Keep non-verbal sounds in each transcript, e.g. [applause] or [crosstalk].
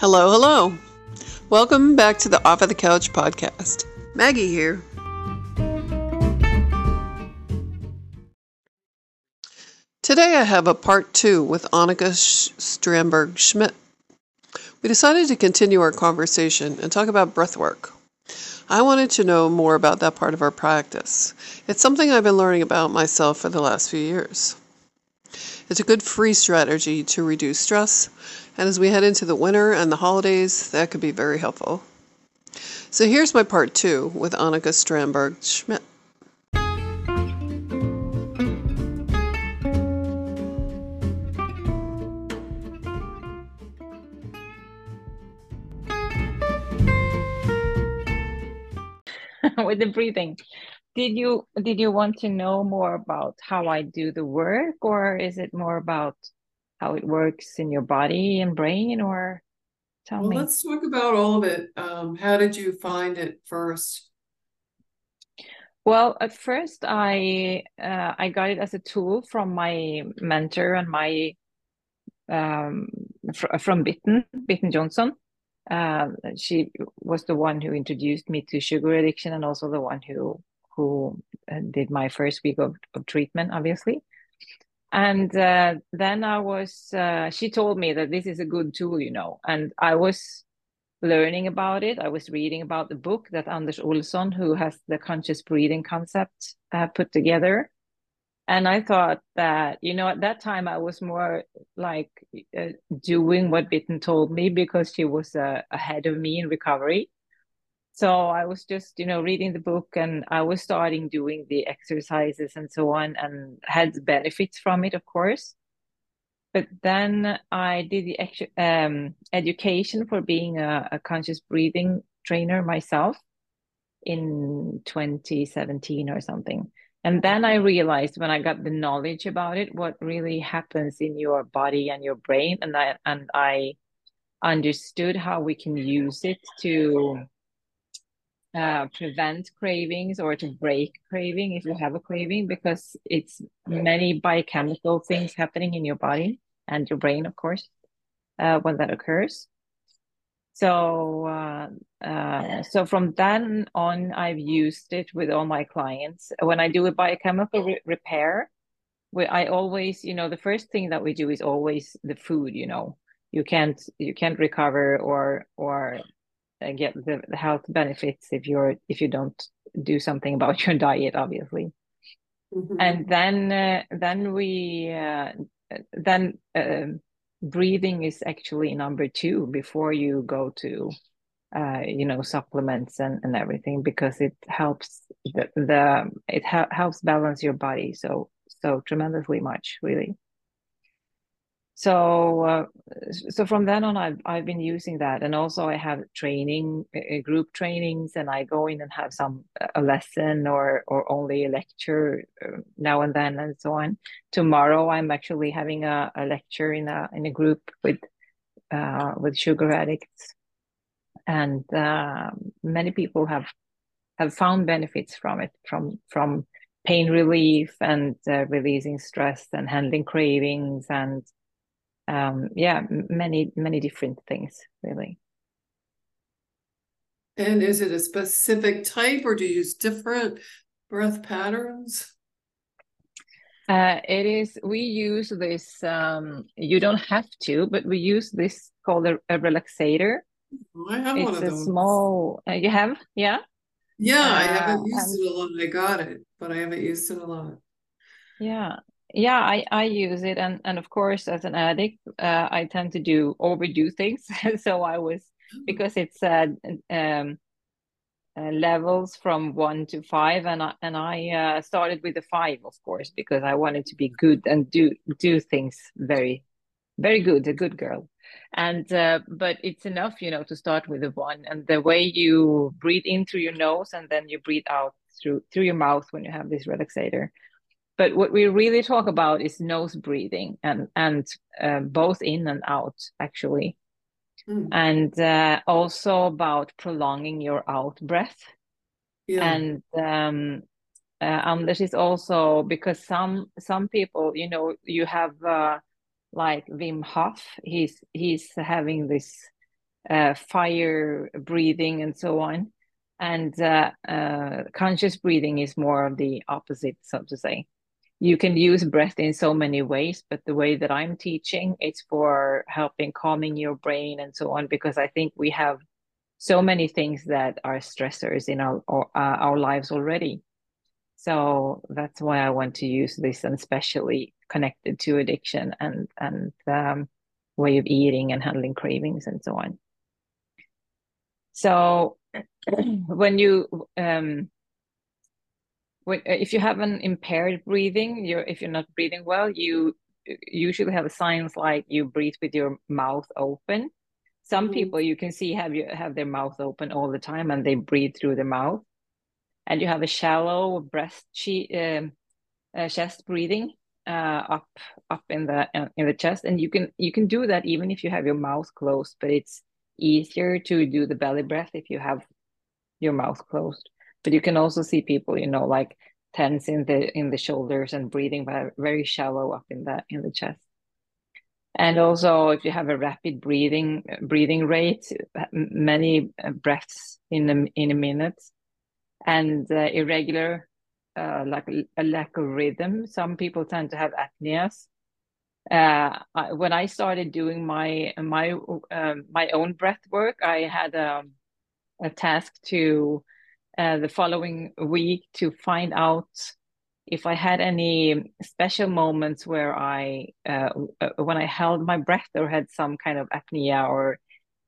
Hello, hello. Welcome back to the Off of the Couch podcast. Maggie here. Today I have a part two with Annica Strandberg Schmidt. We decided to continue our conversation and talk about breath work. I wanted to know more about that part of our practice. It's something I've been learning about myself for the last few years. It's a good free strategy to reduce stress, and as we head into the winter and the holidays, that could be very helpful. So here's my part two with Annica Strandberg Schmidt. [laughs] with the breathing did you did you want to know more about how i do the work or is it more about how it works in your body and brain or tell well, me? let's talk about all of it. Um, how did you find it first? Well at first i uh, i got it as a tool from my mentor and my um, fr- from bitten bitten jonsson. Uh, she was the one who introduced me to sugar addiction and also the one who who uh, did my first week of, of treatment obviously and uh, then i was uh, she told me that this is a good tool you know and i was learning about it. I was reading about the book that anders olsson who has the conscious breathing concept uh, put together. And i thought that you know at that time i was more like uh, doing what bitten told me because she was uh, ahead of me in recovery so i was just you know reading the book and i was starting doing the exercises and so on and had benefits from it of course but then i did the um, education for being a, a conscious breathing trainer myself in 2017 or something and then I realized when I got the knowledge about it, what really happens in your body and your brain. And I, and I understood how we can use it to uh, prevent cravings or to break craving if you have a craving, because it's many biochemical things happening in your body and your brain, of course, uh, when that occurs. So uh, uh, so from then on, I've used it with all my clients. When I do a biochemical re- repair, we, I always, you know, the first thing that we do is always the food. You know, you can't you can't recover or or uh, get the, the health benefits if you're if you don't do something about [laughs] your diet, obviously. Mm-hmm. And then uh, then we uh, then um, breathing is actually number two before you go to uh, you know supplements and, and everything because it helps the, the it ha- helps balance your body so so tremendously much really so uh, so from then on I've, I've been using that. And also i have training uh, group trainings and i go in and have some a lesson or or only a lecture uh, now and then and so on. Tomorrow i'm actually having a, a lecture in a in a group with uh, with sugar addicts. And uh, many people have have found benefits from it from from pain relief and uh, releasing stress and handling cravings and um, yeah, many many different things really. And is it a specific type, or do you use different breath patterns? Uh, it is. We use this. Um, you don't have to, but we use this called a, a relaxator. I have it's one of those. It's a those. small. Uh, you have, yeah. Yeah, I haven't uh, used it a lot. I got it, but I haven't used it a lot. Yeah, yeah i i use it and and of course as an addict uh, i tend to do overdo things. [laughs] So i was mm-hmm. because it's uh, um, uh, levels from one to five and i and i uh, started with the five of course because i wanted to be good and do do things very very good a good girl. And uh, but it's enough you know to start with the one. And the way you breathe in through your nose and then you breathe out through through your mouth when you have this relaxator but what we really talk about is nose breathing and and uh, both in and out actually mm. and uh, also about prolonging your out breath yeah. and um uh, Anders is also because some some people you know you have uh, like Wim Hof he's he's having this uh, fire breathing and so on. And uh, uh, conscious breathing is more of the opposite, so to say. You can use breath in so many ways, but the way that I'm teaching, it's for helping calming your brain and so on, because I think we have so many things that are stressors in our our, uh, our lives already. So that's why I want to use this, and especially connected to addiction and and um, way of eating and handling cravings and so on. So [clears throat] when you um, if you have an impaired breathing, you're if you're not breathing well, you usually have signs like you breathe with your mouth open. Some mm-hmm. people you can see have you have their mouth open all the time and they breathe through their mouth, and you have a shallow breast che- um, uh, chest breathing uh, up up in the uh, in the chest, and you can you can do that even if you have your mouth closed, but it's easier to do the belly breath if you have your mouth closed. But you can also see people, you know, like tense in the in the shoulders and breathing very shallow up in the in the chest. And also, if you have a rapid breathing breathing rate, many breaths in a, in a minute, and uh, irregular, uh, like a lack of rhythm. Some people tend to have apneas, uh, I, when I started doing my my um, my own breath work, I had um, a task to uh, the following week to find out if I had any special moments where I uh, uh when I held my breath or had some kind of apnea or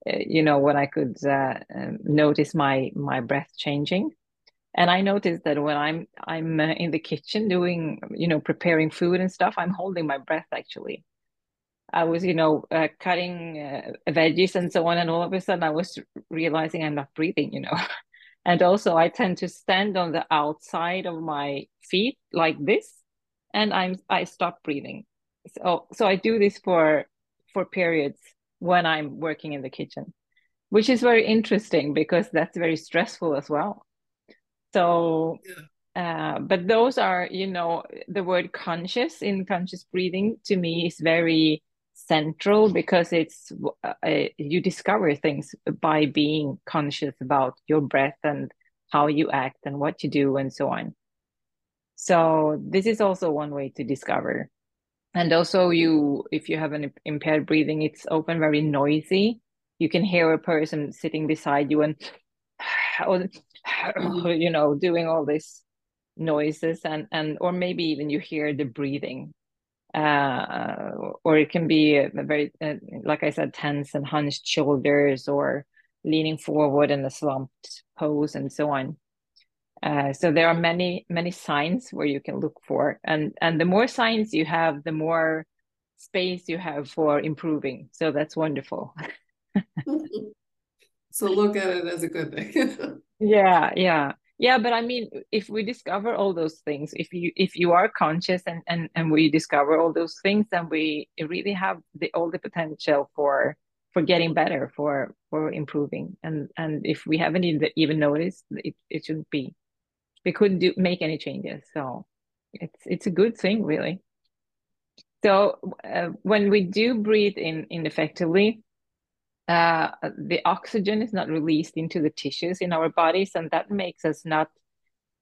uh, you know when I could uh, um, notice my my breath changing. And i noticed that when i'm i'm uh, in the kitchen doing you know preparing food and stuff i'm holding my breath actually. I was you know cutting veggies and so on and all of a sudden i was realizing i'm not breathing you know [laughs] and also i tend to stand on the outside of my feet like this and i'm i stop breathing. So so i do this for for periods when i'm working in the kitchen which is very interesting because that's very stressful as well. So, uh, but those are, you know, the word conscious in conscious breathing to me is very central because it's uh, uh, you discover things by being conscious about your breath and how you act and what you do and so on. So this is also one way to discover. And also you if you have an impaired breathing, it's often very noisy. You can hear a person sitting beside you and [sighs] or [clears throat] you know doing all these noises and and or maybe even you hear the breathing uh, or it can be a very uh, like i said tense and hunched shoulders or leaning forward in a slumped pose and so on. Uh, so there are many many signs where you can look for. And and the more signs you have the more space you have for improving. So that's wonderful. [laughs] [laughs] So look at it as a good thing. [laughs] Yeah yeah yeah but i mean if we discover all those things if you if you are conscious and and, and we discover all those things then we really have the all the potential for for getting better for for improving. And and if we haven't even, noticed it, it shouldn't be. We couldn't do make any changes so it's it's a good thing really. So uh, when we do breathe in ineffectively uh, the oxygen is not released into the tissues in our bodies, and that makes us not.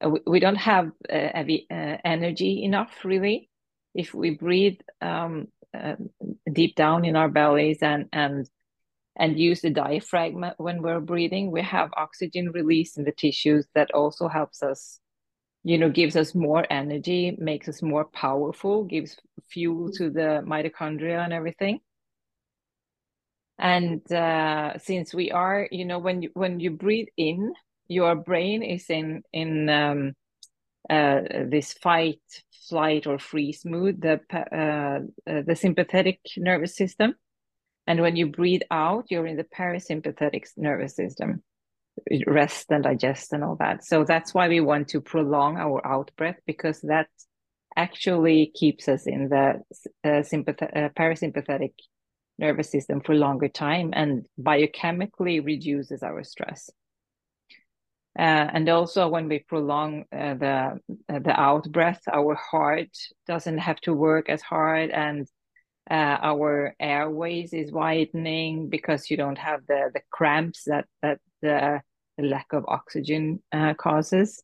Uh, we don't have uh, uh, energy enough, really. If we breathe um, uh, deep down in our bellies and and and use the diaphragm when we're breathing, we have oxygen released in the tissues that also helps us you know gives us more energy makes us more powerful gives fuel to the mitochondria and everything and uh, since we are you know when you when you breathe in your brain is in in um, uh, this fight flight or freeze mood the uh, uh, the sympathetic nervous system. And when you breathe out you're in the parasympathetic nervous system. Rest and digest and all that. So that's why we want to prolong our out breath because that actually keeps us in the uh, sympath- uh, parasympathetic nervous system for longer time and biochemically reduces our stress. Uh, and also when we prolong uh, the uh, the out breath, our heart doesn't have to work as hard, and Uh, our airways is widening because you don't have the the cramps that that the, the lack of oxygen uh, causes,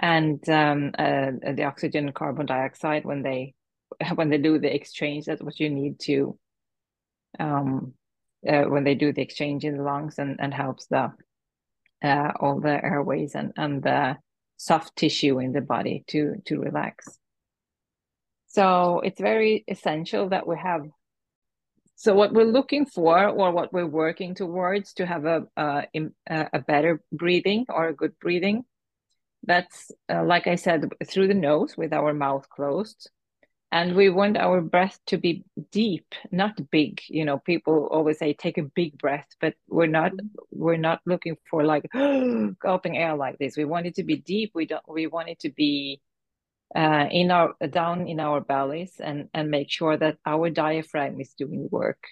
and um, uh, the oxygen and carbon dioxide when they [laughs] when they do the exchange, that's what you need to um, uh, when they do the exchange in the lungs and and helps the uh, all the airways and and the soft tissue in the body to to relax. So it's very essential that we have. So what we're looking for, or what we're working towards, to have a a, a better breathing or a good breathing. That's uh, like I said, through the nose with our mouth closed, and we want our breath to be deep, not big. You know, people always say take a big breath, but we're not we're not looking for like [gasps] gulping air like this. We want it to be deep. We don't. We want it to be uh, in our down in our bellies and and make sure that our diaphragm is doing work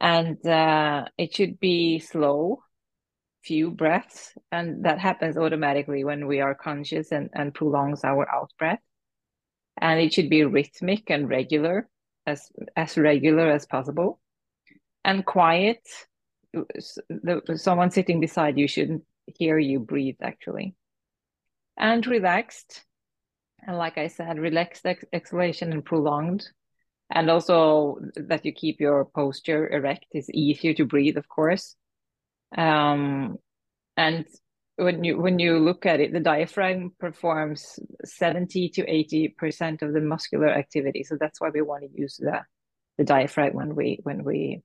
and uh, it should be slow few breaths and that happens automatically when we are conscious and, and prolongs our out breath and it should be rhythmic and regular as as regular as possible and quiet the, someone sitting beside you shouldn't hear you breathe actually and relaxed and like I said, relaxed ex- exhalation and prolonged. And also that you keep your posture erect is easier to breathe, of course. Um, and when you when you look at it, the diaphragm performs 70 to 80% of the muscular activity. So that's why we want to use the the diaphragm when we when we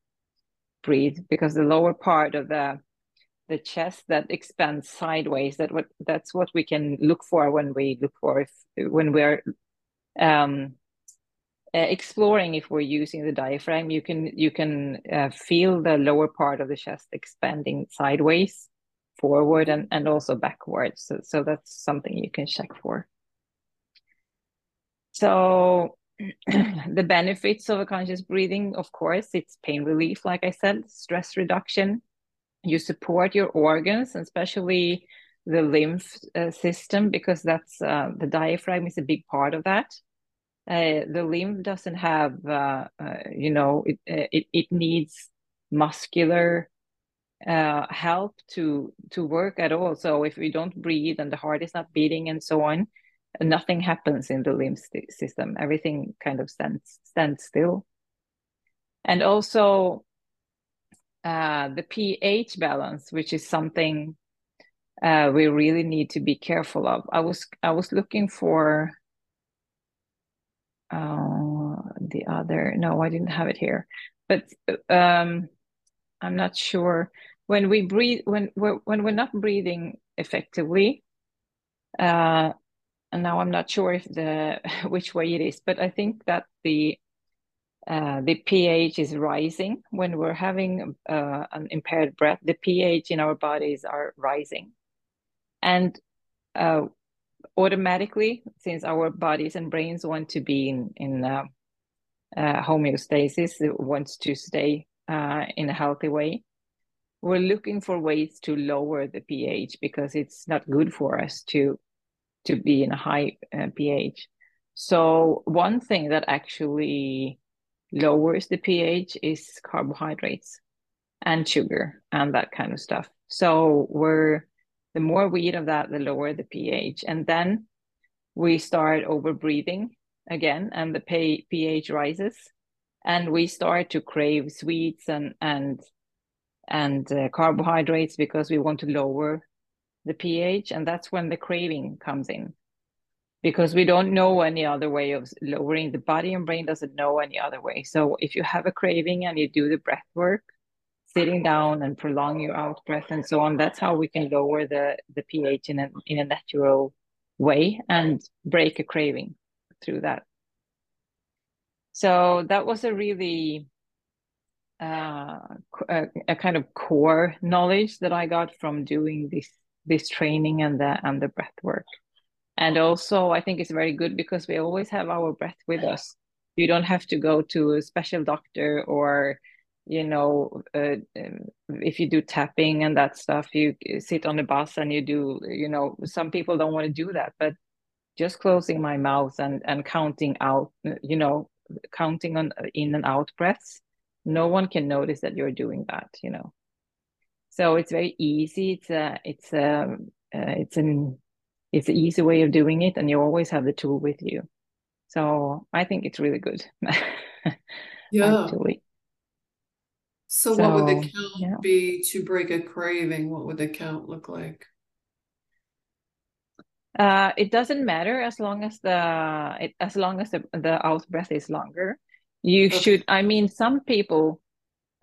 breathe, because the lower part of the the chest that expands sideways that what that's what we can look for when we look for if when we're um, uh, exploring if we're using the diaphragm you can you can uh, feel the lower part of the chest expanding sideways forward and, and also backwards so, so that's something you can check for. So [clears throat] the benefits of a conscious breathing of course it's pain relief like i said stress reduction. You support your organs, especially the lymph uh, system, because that's uh, the diaphragm is a big part of that. Uh, the lymph doesn't have, uh, uh, you know, it, uh, it, it needs muscular help to to work at all. So if we don't breathe and the heart is not beating and so on, nothing happens in the lymph system. Everything kind of stands stands still. And also uh, the pH balance, which is something uh, we really need to be careful of. I was I was looking for uh, the other. No, I didn't have it here, but um, I'm not sure when we breathe when we're when we're not breathing effectively. Uh, and now I'm not sure if the [laughs] which way it is, but I think that the uh, the pH is rising. When we're having uh, an impaired breath, the pH in our bodies are rising. And uh, automatically, since our bodies and brains want to be in, in uh, uh, homeostasis, it wants to stay Uh, in a healthy way, we're looking for ways to lower the pH because it's not good for us to to be in a high uh, pH. So one thing that actually lowers the pH is carbohydrates and sugar and that kind of stuff. So we're the more we eat of that, the lower the pH. And then we start over breathing again, and the pH rises, and we start to crave sweets and and and uh, carbohydrates because we want to lower the pH, and that's when the craving comes in. Because we don't know any other way of lowering the body and brain doesn't know any other way. So if you have a craving and you do the breath work sitting down and prolong your out breath and so on that's how we can lower the the ph in a, in a natural way and break a craving through that so that was a really uh, a, a kind of core knowledge that i got from doing this this training and the and the breath work and also, I think it's very good because we always have our breath with us. You don't have to go to a special doctor or, you know, uh, um, if you do tapping and that stuff, you sit on the bus and you do, you know, some people don't want to do that, but just closing my mouth and, and counting out, you know, counting on in and out breaths, no one can notice that you're doing that, you know. So it's very easy. It's a, it's a, uh, it's an, it's an easy way of doing it, and you always have the tool with you. So I think it's really good. [laughs] yeah. Actually. So, so, what would the count yeah. be to break a craving? What would the count look like? Uh, it doesn't matter as long as the it, as long as the, the out breath is longer. You okay. should. I mean, some people.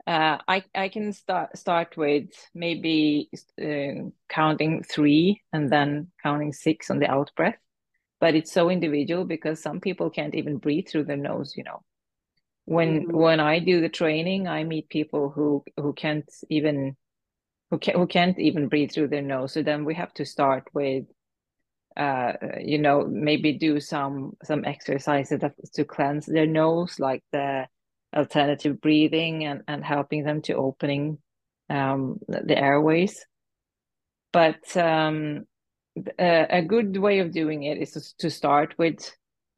Uh, I I can start start with maybe uh, counting three and then counting six on the out breath, but it's so individual because some people can't even breathe through their nose. You know, when mm-hmm. when I do the training, I meet people who who can't even who can who can't even breathe through their nose. So then we have to start with uh, you know maybe do some some exercises to cleanse their nose like the alternative breathing and and helping them to opening um, the airways. But um, a, a, good way of doing it is to start with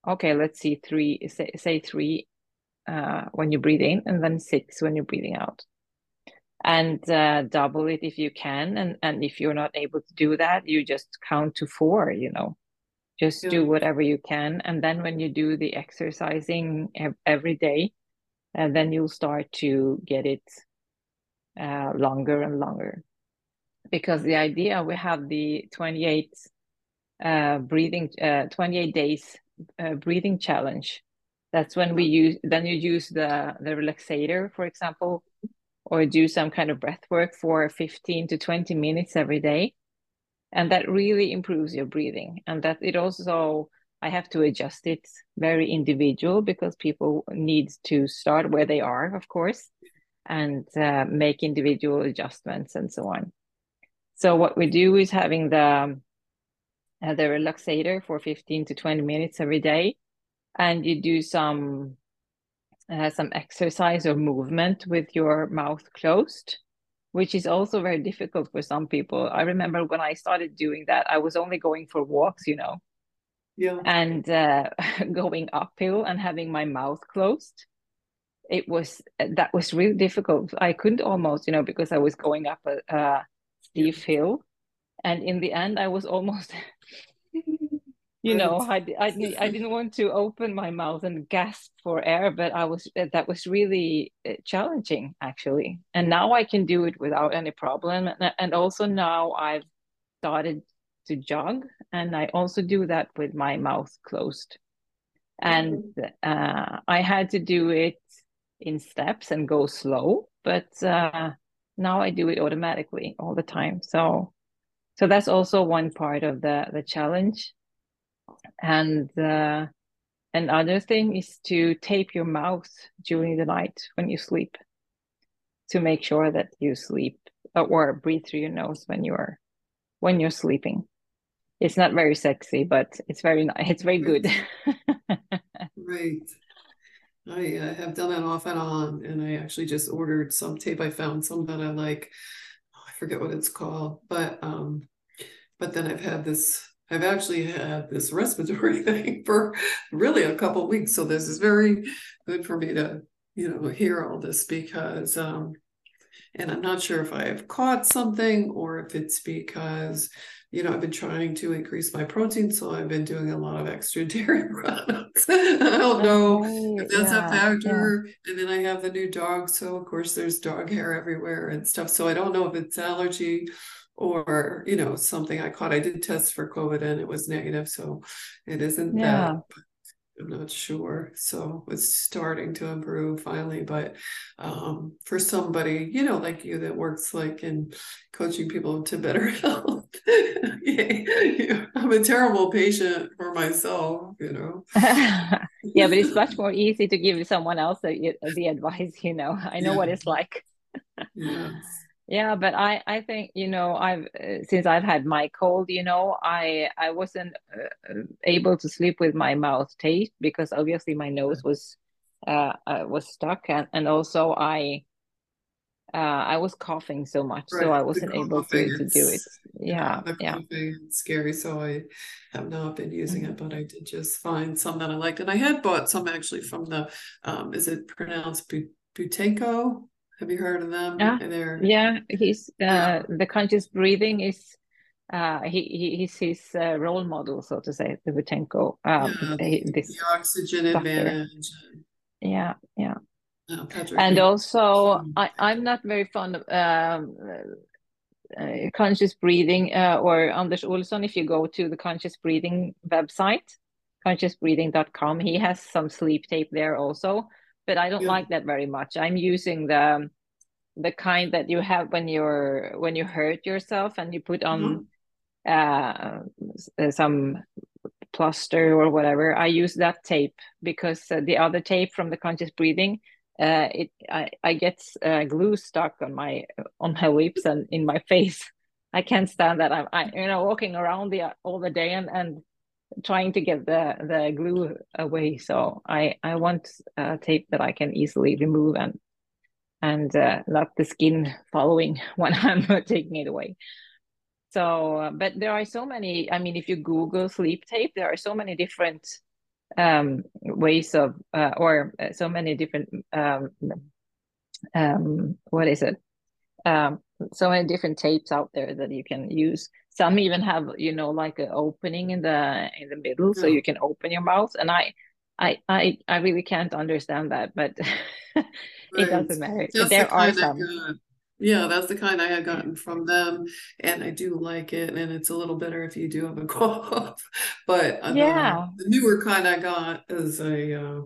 okay let's see three say, say three uh, when you breathe in and then six when you're breathing out and uh, double it if you can and and if you're not able to do that you just count to four you know. Just yeah. do whatever you can and then when you do the exercising every day and uh, then you'll start to get it uh, longer and longer. Because the idea we have the 28 uh, breathing uh, 28 days uh, breathing challenge. That's when we use then you use the the relaxator for example or do some kind of breath work for 15 to 20 minutes every day. And that really improves your breathing. And that it also i have to adjust it very individual because people need to start where they are of course and uh, make individual adjustments and so on. So what we do is having the uh, the relaxator for 15 to 20 minutes every day. And you do some uh, some exercise or movement with your mouth closed which is also very difficult for some people. I remember when i started doing that i was only going for walks you know yeah. and uh, [laughs] going uphill and having my mouth closed. It was that was really difficult. I couldn't almost you know because i was going up a, a steep hill. And in the end i was almost [laughs] you know I, I, I didn't want to open my mouth and gasp for air but i was uh, that was really uh, challenging actually. And now i can do it without any problem and also now i've started to jog and i also do that with my mouth closed. And uh, i had to do it in steps and go slow but uh, now i do it automatically all the time. So so that's also one part of the the challenge and uh, another thing is to tape your mouth during the night when you sleep to make sure that you sleep uh, or breathe through your nose when you're when you're sleeping. It's not very sexy but it's very nice it's very good. [laughs] Right. I have done that off and on and i actually just ordered some tape. I found some that i like. Oh, i forget what it's called but um but then i've had this I've actually had this [laughs] respiratory thing for really a couple weeks. So this is very good for me to, you know, hear all this because um and I'm not sure if I have caught something or if it's because, you know, I've been trying to increase my protein. So I've been doing a lot of extra [laughs] dairy products. I don't know if that's yeah, a factor. Yeah. And then I have the new dog. So, of course, there's dog hair everywhere and stuff. So I don't know if it's allergy or you know something i caught. I did test for covid and it was negative so it isn't yeah. that i'm not sure. So it's starting to improve finally but um, for somebody you know like you that works like in coaching people to better [laughs] health. Yeah, i'm a terrible patient for myself you know. [laughs] Yeah but it's much [laughs] more easy to give someone else the, the advice you know. I know yeah. what it's like. Yes yeah but i i think you know i've uh, since i've had my cold you know i i wasn't uh, uh able to sleep with my mouth taped because obviously my nose was uh, uh was stuck and and also i uh, I was coughing so much, right. so I wasn't able to, to do it. Yeah, yeah, the coughing scary. So I have not been using mm-hmm. it, but I did just find some that I liked, and I had bought some actually from the. Um, is it pronounced Buteyko? Have you heard of them? Yeah, They're, yeah. He's uh, yeah. the conscious breathing is. Uh, he, he he's his uh, role model, so to say, the Buteyko. Um, yeah, the, the oxygen doctor. advantage. Yeah, yeah. Oh, and also, I, I'm not very fond of um, uh, conscious breathing uh, or Anders Olsson. If you go to the conscious breathing website, consciousbreathing.com, he has some sleep tape there also. But I don't yeah. like that very much. I'm using the the kind that you have when you're when you hurt yourself and you put on mm-hmm. uh, some plaster or whatever. I use that tape because uh, the other tape from the conscious breathing uh, it I, I get uh, glue stuck on my on my lips and in my [laughs] face. I can't stand that. I'm I, you know walking around the all the day and and trying to get the the glue away. So I I want a tape that I can easily remove and and uh, not the skin following [laughs] when I'm taking it away. So, uh, but there are so many. I mean, if you Google sleep tape, there are so many different um, ways of, uh, or uh, so many different, um, um, what is it? Um, so many different tapes out there that you can use. Some even have, you know, like an opening in the in the middle, so you can open your mouth. And I, I, I, I really can't understand that, but [laughs] it right. doesn't matter. Just there are some. Yeah, that's the kind I had gotten from them, and I do like it. And it's a little better if you do have a [laughs] cough. but uh, yeah, the, the, newer kind I got is a uh,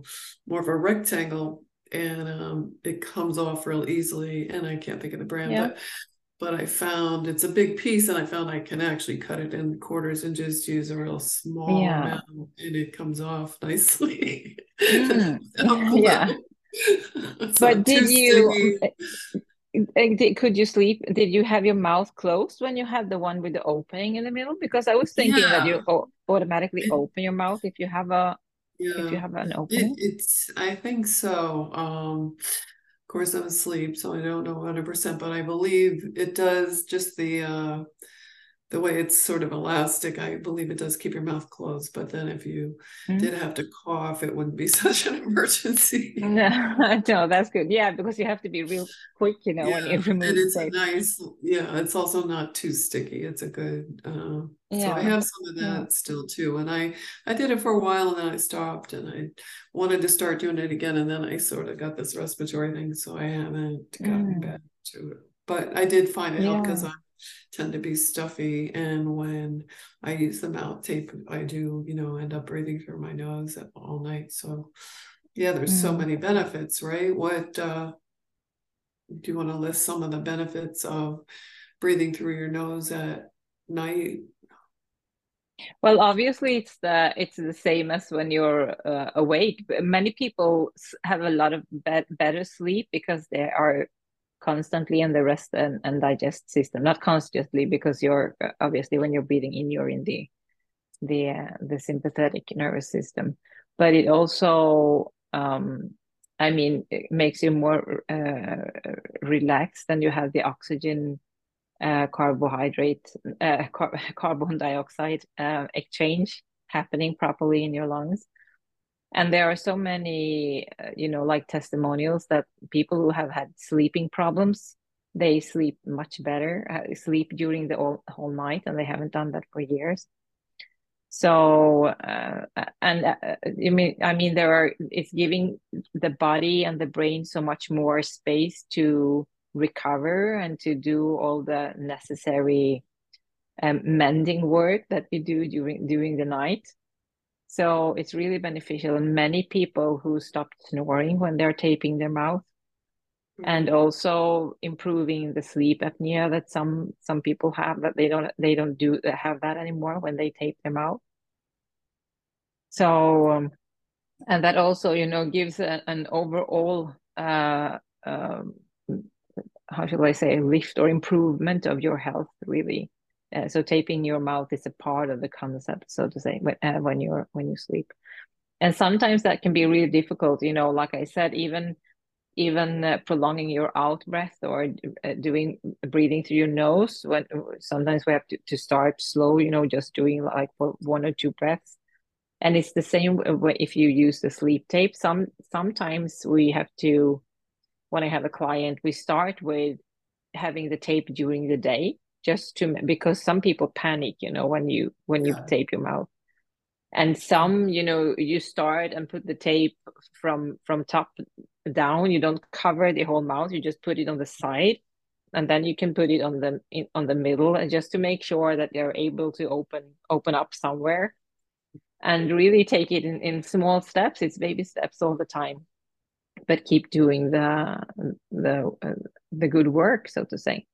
more of a rectangle, and um, it comes off real easily. And I can't think of the brand, yeah. but but I found it's a big piece, and I found I can actually cut it in quarters and just use a real small yeah. amount, and it comes off nicely. Mm. [laughs] [laughs] yeah. [laughs] but did you? could you sleep did you have your mouth closed when you had the one with the opening in the middle because i was thinking yeah. that you automatically open your mouth if you have a yeah. if you have an opening it, it's i think so um course i'm asleep so i don't know 100% but i believe it does just the uh the way it's sort of elastic, I believe it does keep your mouth closed. But then if you mm-hmm. did have to cough, it wouldn't be [laughs] such an emergency. No, no, that's good. Yeah, because you have to be real quick, you know, yeah. when you remove. And it's nice. Yeah, it's also not too sticky. It's a good. Uh, yeah. So I have some of that yeah. still too, and I I did it for a while and then I stopped and I wanted to start doing it again and then I sort of got this respiratory thing, so I haven't gotten mm. back to it. But I did find it yeah. because I'm tend to be stuffy. And when I use the mouth tape, I do, you know, end up breathing through my nose all night. So, yeah, there's mm. so many benefits, right? What uh, do you want to list some of the benefits of breathing through your nose at night? Well, obviously, it's the it's the same as when you're uh, awake. Many people have a lot of be- better sleep because they are constantly in the rest and, and digest system. Not constantly because you're obviously when you're breathing in you're in the the uh, the sympathetic nervous system. But it also um i mean it makes you more uh, relaxed and you have the oxygen uh, carbohydrate uh, car- [laughs] carbon dioxide uh, exchange happening properly in your lungs and there are so many uh, you know like testimonials that people who have had sleeping problems they sleep much better uh, sleep during the whole, whole night and they haven't done that for years. So uh, and uh, i mean i mean there are it's giving the body and the brain so much more space to recover and to do all the necessary um, mending work that we do during during the night so it's really beneficial. And many people who stopped snoring when they're taping their mouth, mm-hmm. and also improving the sleep apnea that some some people have that they don't they don't do have that anymore when they tape their mouth. So um, and that also you know gives a, an overall uh, um, how should I say lift or improvement of your health really uh, so taping your mouth is a part of the concept, so to say, when, uh, when you're when you sleep. And sometimes that can be really difficult. You know, like I said, even even uh, prolonging your out breath or uh, doing breathing through your nose when sometimes we have to, to start slow you know just doing like for one or two breaths and it's the same if you use the sleep tape some sometimes we have to when i have a client we start with having the tape during the day just to because some people panic you know when you when you yeah. tape your mouth. And some you know you start and put the tape from from top down you don't cover the whole mouth you just put it on the side. And then you can put it on the in, on the middle and just to make sure that they're able to open open up somewhere. And really take it in, in small steps. It's baby steps all the time. But keep doing the the uh, the good work so to say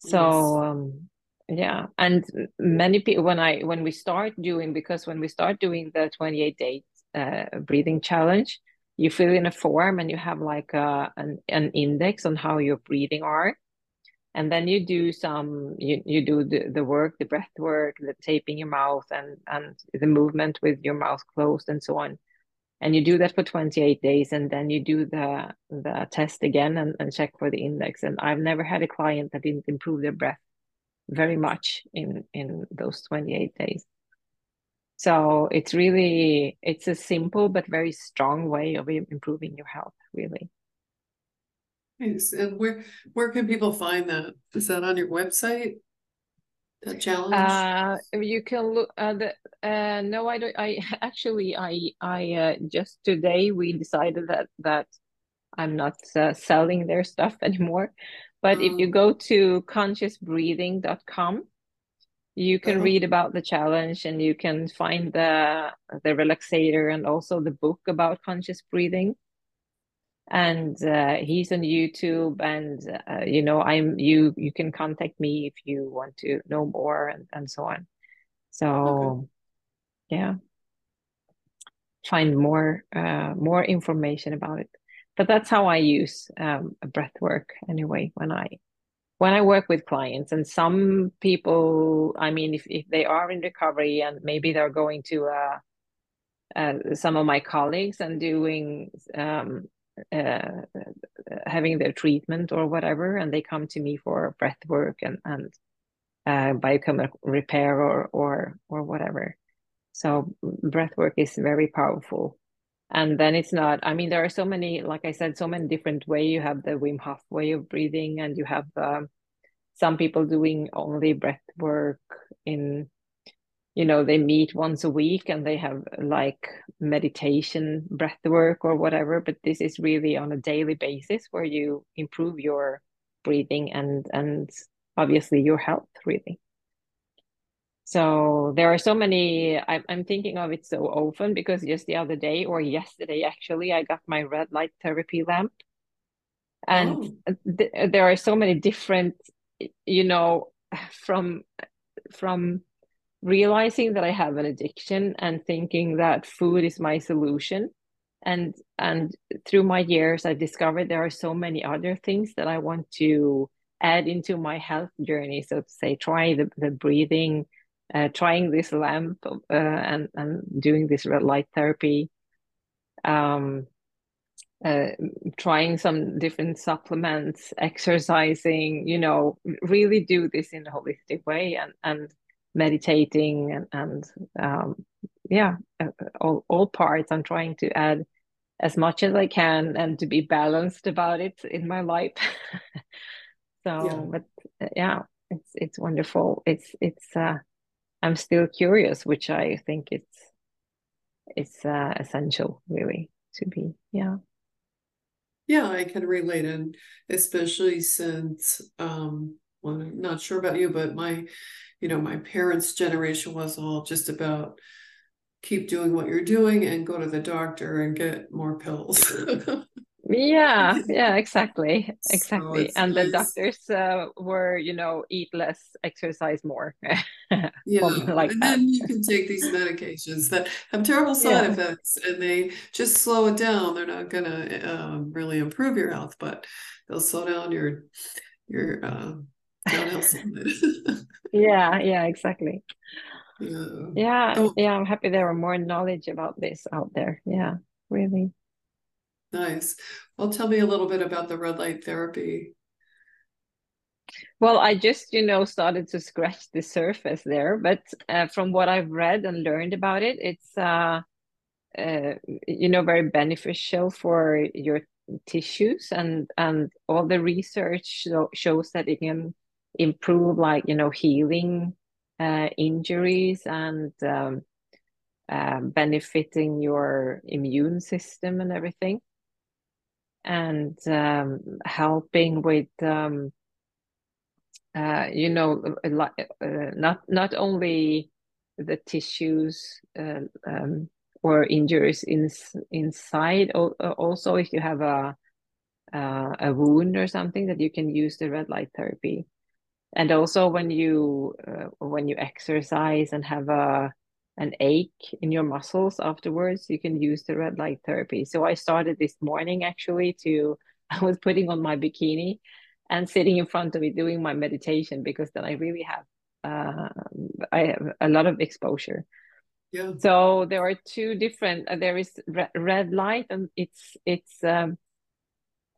so yes. um yeah and many people when i when we start doing because when we start doing the 28 days uh, breathing challenge you fill in a form and you have like a, an, an index on how your breathing are and then you do some you, you do the, the work the breath work the taping your mouth and and the movement with your mouth closed and so on and you do that for 28 days and then you do the the test again and, and check for the index and i've never had a client that didn't improve their breath very much in in those 28 days so it's really it's a simple but very strong way of improving your health really Thanks. And where where can people find that? Is that on your website? That challenge? Uh, you can look. Uh, the uh, no, I don't. I [laughs] actually, I I uh, just today we decided that that I'm not uh, selling their stuff [laughs] anymore. But if you oh. go to consciousbreathing.com, you can uh-huh. read about the challenge and you can find the the relaxator and also the book about conscious breathing. And uh, he's on YouTube, and uh, you know, I'm you. You can contact me if you want to know more and and so on. So, okay. yeah, find more uh, more information about it but that's how I use um, breath work anyway when I when I work with clients. And some people, I mean, if, if they are in recovery and maybe they're going to uh, uh, some of my colleagues and doing um, uh, having their treatment or whatever, and they come to me for breath work and and uh, biochemical repair or or or whatever. So breath work is very powerful and then it's not i mean there are so many like i said so many different way you have the wim hof way of breathing and you have um, some people doing only breath work in you know they meet once a week and they have like meditation breath work or whatever but this is really on a daily basis where you improve your breathing and and obviously your health really so there are so many I, i'm thinking of it so often because just the other day or yesterday actually i got my red light therapy lamp and oh. th- there are so many different you know [sighs] from from realizing that i have an addiction and thinking that food is my solution and and through my years i've discovered there are so many other things that i want to add into my health journey so to say try the, the breathing uh, trying this lamp uh, and and doing this red light therapy, um, uh, trying some different supplements, exercising. You know, really do this in a holistic way and and meditating and and um, yeah, uh, all all parts. I'm trying to add as much as I can and to be balanced about it in my life. [laughs] so, yeah. but uh, yeah, it's it's wonderful. It's it's uh I'm still curious, which I think it's it's uh, essential really to be. Yeah. Yeah, I can relate, and especially since um, well, I'm not sure about you, but my, you know, my parents' generation was all just about keep doing what you're doing and go to the doctor and get more pills. [laughs] yeah [laughs] yeah exactly exactly so and nice. the doctors uh, were you know eat less exercise more [laughs] yeah like and that. then you can take these medications that have terrible side yeah. effects and they just slow it down they're not gonna um, really improve your health but they'll slow down your your uh, yeah yeah exactly yeah yeah, oh. yeah i'm happy there are more knowledge about this out there yeah really Nice. Well, tell me a little bit about the red light therapy. Well, I just, you know, started to scratch the surface there, but uh, from what I've read and learned about it, it's, uh, uh, you know, very beneficial for your tissues, and and all the research shows that it can improve, like you know, healing uh, injuries and um, uh, benefiting your immune system and everything, and um, helping with um, uh, you know, uh, not not only the tissues uh, um, or injuries in, inside, also if you have a uh, a wound or something, that you can use the red light therapy. And also when you uh, when you exercise and have a an ache in your muscles afterwards, you can use the red light therapy. So I started this morning actually to [laughs] I was putting on my bikini and sitting in front of it doing my meditation because then I really have uh, I have a lot of exposure. Yeah. So there are two different. Uh, there is re red light, and it's it's um,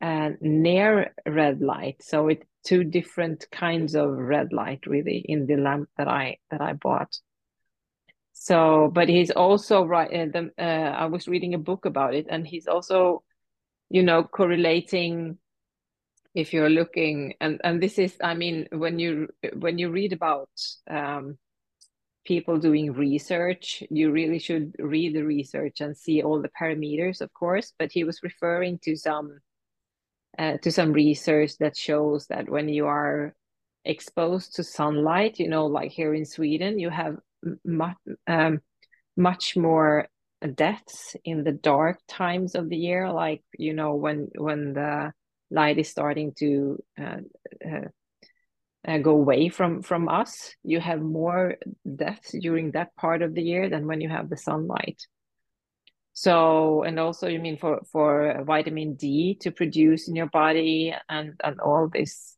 uh, near red light. So it's two different kinds of red light, really, in the lamp that I that I bought. So, but he's also right. Uh, the, uh, I was reading a book about it, and he's also, you know, correlating if you're looking and and this is i mean when you when you read about um, people doing research you really should read the research and see all the parameters of course but he was referring to some uh, to some research that shows that when you are exposed to sunlight you know like here in sweden you have much um, much more deaths in the dark times of the year like you know when when the light is starting to uh, uh, uh, go away from from us, you have more deaths during that part of the year than when you have the sunlight. So, and also, you mean for for vitamin D to produce in your body, and and all this,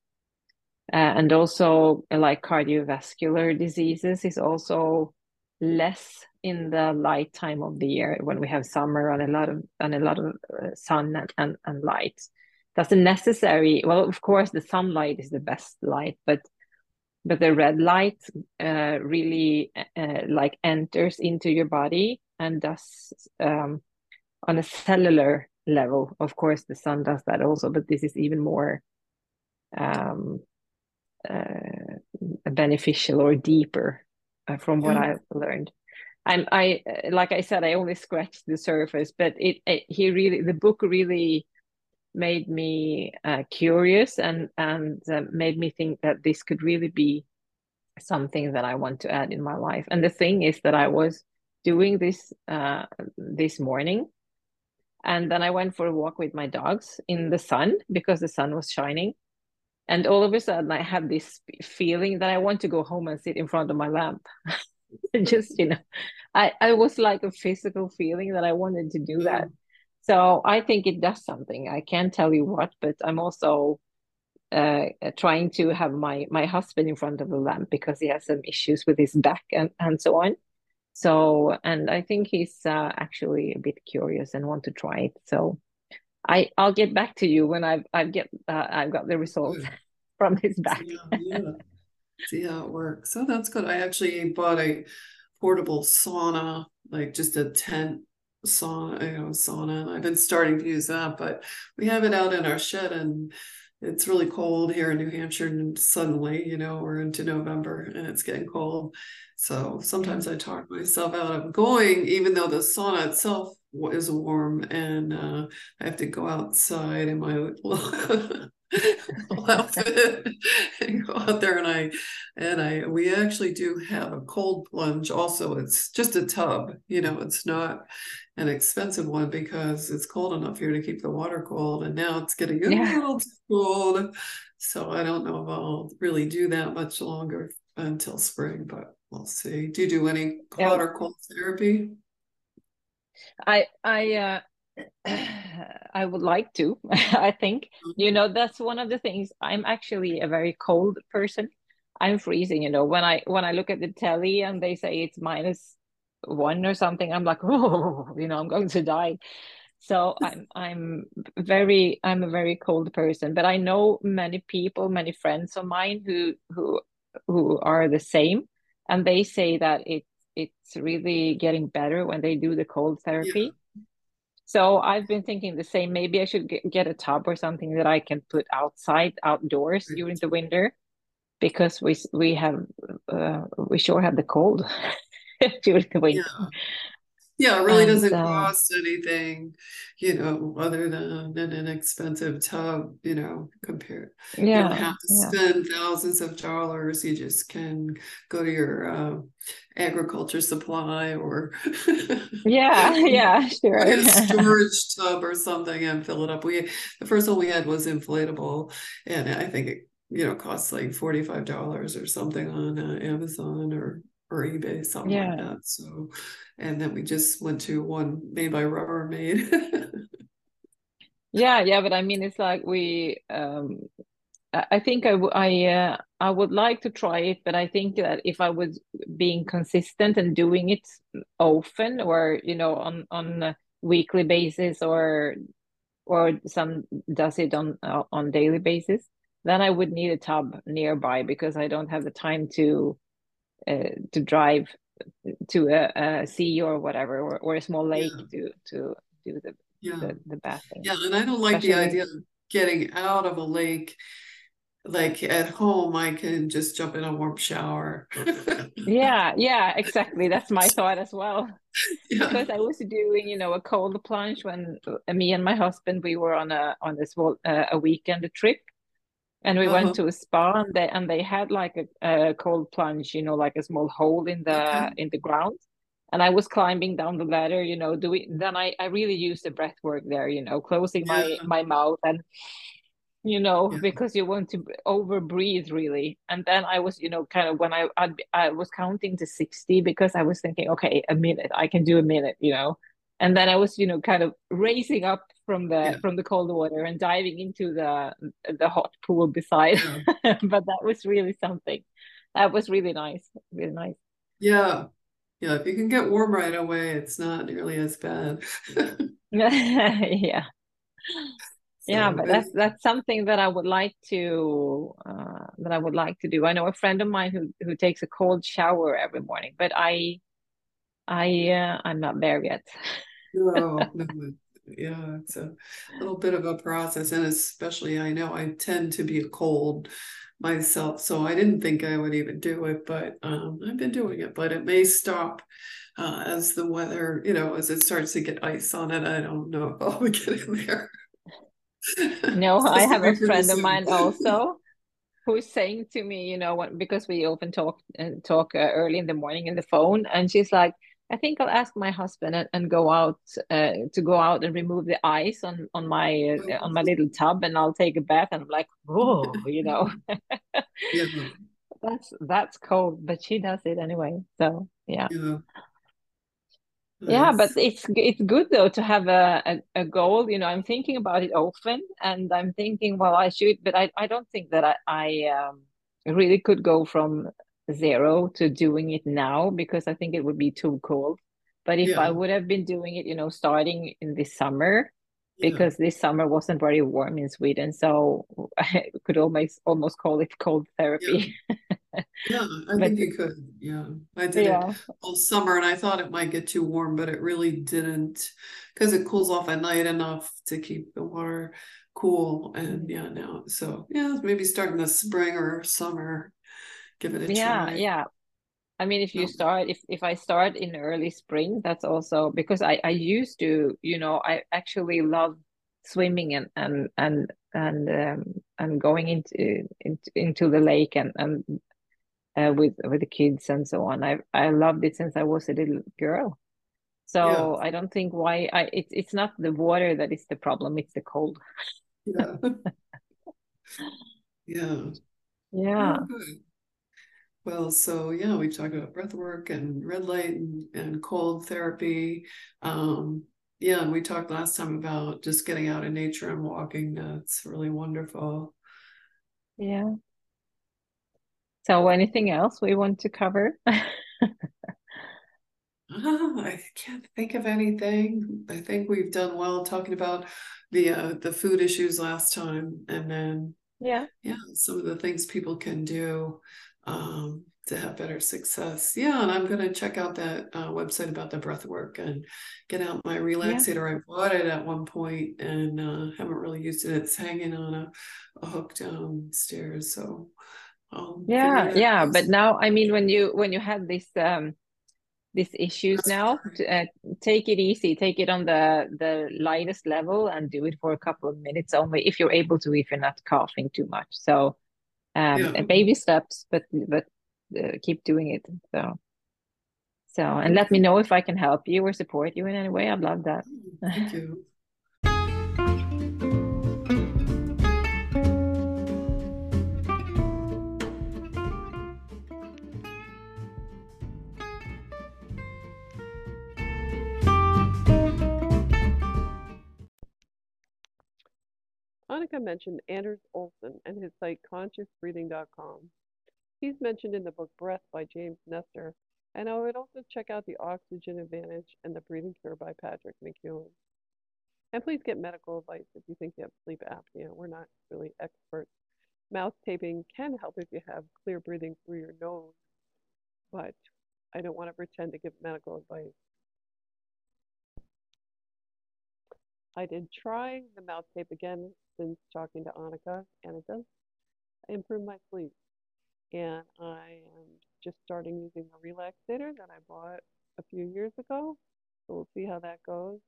uh, and also like cardiovascular diseases is also less in the light time of the year when we have summer and a lot of and a lot of uh, sun and, and, and light. Doesn't necessary well of course the sunlight is the best light but but the red light uh, really uh, like enters into your body and does um, on a cellular level of course the sun does that also but this is even more um, uh, beneficial or deeper uh, from what yeah. i've learned and i like i said i only scratched the surface but it, it he really the book really made me uh, curious and and uh, made me think that this could really be something that I want to add in my life. And the thing is that I was doing this uh, this morning, and then I went for a walk with my dogs in the sun because the sun was shining. And all of a sudden, I had this feeling that I want to go home and sit in front of my lamp. [laughs] Just you know, I I was like a physical feeling that I wanted to do that. So I think it does something. I can't tell you what, but I'm also uh, trying to have my my husband in front of the lamp because he has some issues with his back and and so on. So and I think he's uh, actually a bit curious and want to try it. So I I'll get back to you when I've I've get uh, I've got the results [laughs] from his back. yeah, yeah. See how it works. So that's good. I actually bought a portable sauna, like just a tent sauna, you know, sauna. I've been starting to use that, but we have it out in our shed and it's really cold here in New Hampshire and suddenly, you know, we're into November and it's getting cold. So sometimes I talk myself out of going, even though the sauna itself is warm and uh, I have to go outside in my [laughs] outfit [laughs] and go out there and I and I we actually do have a cold plunge also. It's just a tub, you know, it's not an expensive one because it's cold enough here to keep the water cold and now it's getting a yeah. little too cold. So I don't know if I'll really do that much longer until spring, but we'll see. Do you do any hot or cold therapy? I I uh [clears throat] I would like to. [laughs] I think you know that's one of the things. I'm actually a very cold person. I'm freezing. You know when I when I look at the telly and they say it's minus one or something, I'm like, [laughs] oh, you know, I'm going to die. so I'm I'm very I'm a very cold person, but I know many people, many friends of mine who who who are the same, and they say that it's it's really getting better when they do the cold therapy. Yeah. So I've been thinking the same. Maybe I should get, get a tub or something that I can put outside, outdoors during the winter, because we we have uh, we sure have the cold [laughs] during the winter. Yeah. Yeah, it really and, doesn't uh, cost anything, you know, other than an inexpensive tub, you know, compared. Yeah, you don't have to yeah. spend thousands of dollars. You just can go to your uh, agriculture supply or [laughs] yeah, [laughs] yeah, sure. a [laughs] storage tub or something and fill it up. We the first one we had was inflatable, and I think it you know costs like forty five dollars or something on uh, Amazon or or eBay, something yeah. like that. So, and then we just went to one made by Rubbermaid. [laughs] yeah, yeah, but I mean, it's like we. um I think I, I, uh, I would like to try it, but I think that if I was being consistent and doing it often, or you know, on on a weekly basis, or or some does it on uh, on daily basis, then I would need a tub nearby because I don't have the time to to drive to a, a, sea or whatever or, or a small lake yeah. to to do the, yeah. the the bathing. Yeah, and I don't like Especially, the idea of getting out of a lake like at home i can just jump in a warm shower [laughs] yeah yeah exactly that's my thought as well [laughs] yeah. because i was doing you know a cold plunge when uh, me and my husband we were on a on this uh, a weekend trip and we uh-huh. went to a spa and they and they had like a, a, cold plunge you know like a small hole in the okay. in the ground and i was climbing down the ladder you know doing then i i really used the breath work there you know closing my yeah. my mouth and you know yeah. because you want to over breathe really and then i was you know kind of when I, I i was counting to 60 because i was thinking okay a minute i can do a minute you know and then i was you know kind of raising up from the yeah. from the cold water and diving into the the hot pool beside. Yeah. [laughs] but that was really something. That was really nice really nice. Yeah. Yeah if you can get warm right away it's not nearly as bad. [laughs] [laughs] Yeah. So yeah but that's that's something that i would like to uh, that i would like to do. I know a friend of mine who who takes a cold shower every morning but i i uh, i'm not there yet. No, [laughs] no yeah it's a little bit of a process and especially i know i tend to be cold myself so i didn't think i would even do it but um, i've been doing it but it may stop uh, as the weather you know as it starts to get ice on it i don't know if i'll be [laughs] getting there. No i have a friend of mine also who's saying to me you know what because we often talk and uh, talk uh, early in the morning in the phone and she's like I think I'll ask my husband and, and go out uh, to go out and remove the ice on on my uh, on my little tub, and I'll take a bath. And I'm like, oh, [laughs] you know, yeah. [laughs] that's that's cold, but she does it anyway. So yeah. yeah. Yeah, but it's it's good though to have a, a, a, goal. You know, I'm thinking about it often, and I'm thinking, well, I should, but I, I don't think that I, I um, really could go from zero to doing it now because I think it would be too cold. But if yeah. I would have been doing it, you know, starting in this summer, yeah. because this summer wasn't very warm in Sweden, so [laughs] I could almost almost call it cold therapy. Yeah, [laughs] yeah I but, think you could. Yeah, I did yeah. it all summer, and I thought it might get too warm, but it really didn't, because it cools off at night enough to keep the water cool. And yeah, now so yeah, maybe starting the spring or summer give it a yeah, try. Yeah, I mean, if you start, if if I start in early spring, that's also because I I used to, you know, I actually love swimming and and and and um, and going into into into the lake and and uh, with with the kids and so on. I I loved it since I was a little girl. So yeah. I don't think why I it's it's not the water that is the problem; it's the cold. Yeah. [laughs] yeah. Yeah. Oh, well, so yeah, we've talked about breath work and red light and, and cold therapy. Um, yeah, and we talked last time about just getting out in nature and walking. That's really wonderful. Yeah. So, anything else we want to cover? Oh, [laughs] [laughs] I can't think of anything. I think we've done well talking about the uh, the food issues last time, and then Yeah. yeah, some of the things people can do um, to have better success. Yeah, and I'm gonna check out that uh, website about the breath work and get out my Yeah. relaxator. I bought it at one point and uh, haven't really used it. It's hanging on a, a hook downstairs, so I'll Yeah, yeah. But now, I mean, when you when you have this um these issues now, uh, take it easy, take it on the the lightest level, and do it for a couple of minutes only, if you're able to, if you're not coughing too much. So, um, Yeah. uh, baby steps, but but uh, keep doing it. So, so, and let me know if I can help you or support you in any way. I'd love that. Thank you. Annica mentioned Anders Olsson and his site consciousbreathing.com. He's mentioned in the book Breath by James Nestor, and I would also check out The Oxygen Advantage and The Breathing Cure by Patrick McKeown. And please get medical advice if you think you have sleep apnea. We're not really experts. Mouth taping can help if you have clear breathing through your nose, but I don't want to pretend to give medical advice. I did try the mouth tape again since talking to Annica, and it does improve my sleep. And I am just starting using a relaxator that I bought a few years ago. So we'll see how that goes.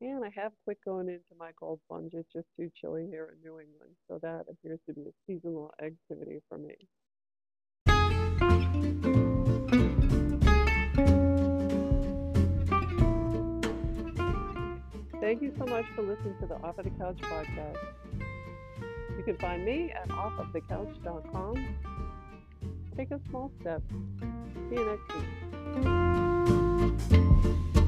And I have quit going into my cold plunge. It's just too chilly here in New England. So that appears to be a seasonal activity for me. Thank you so much for listening to the Off of the Couch podcast. You can find me at offofthecouch.com. Take a small step. See you next week.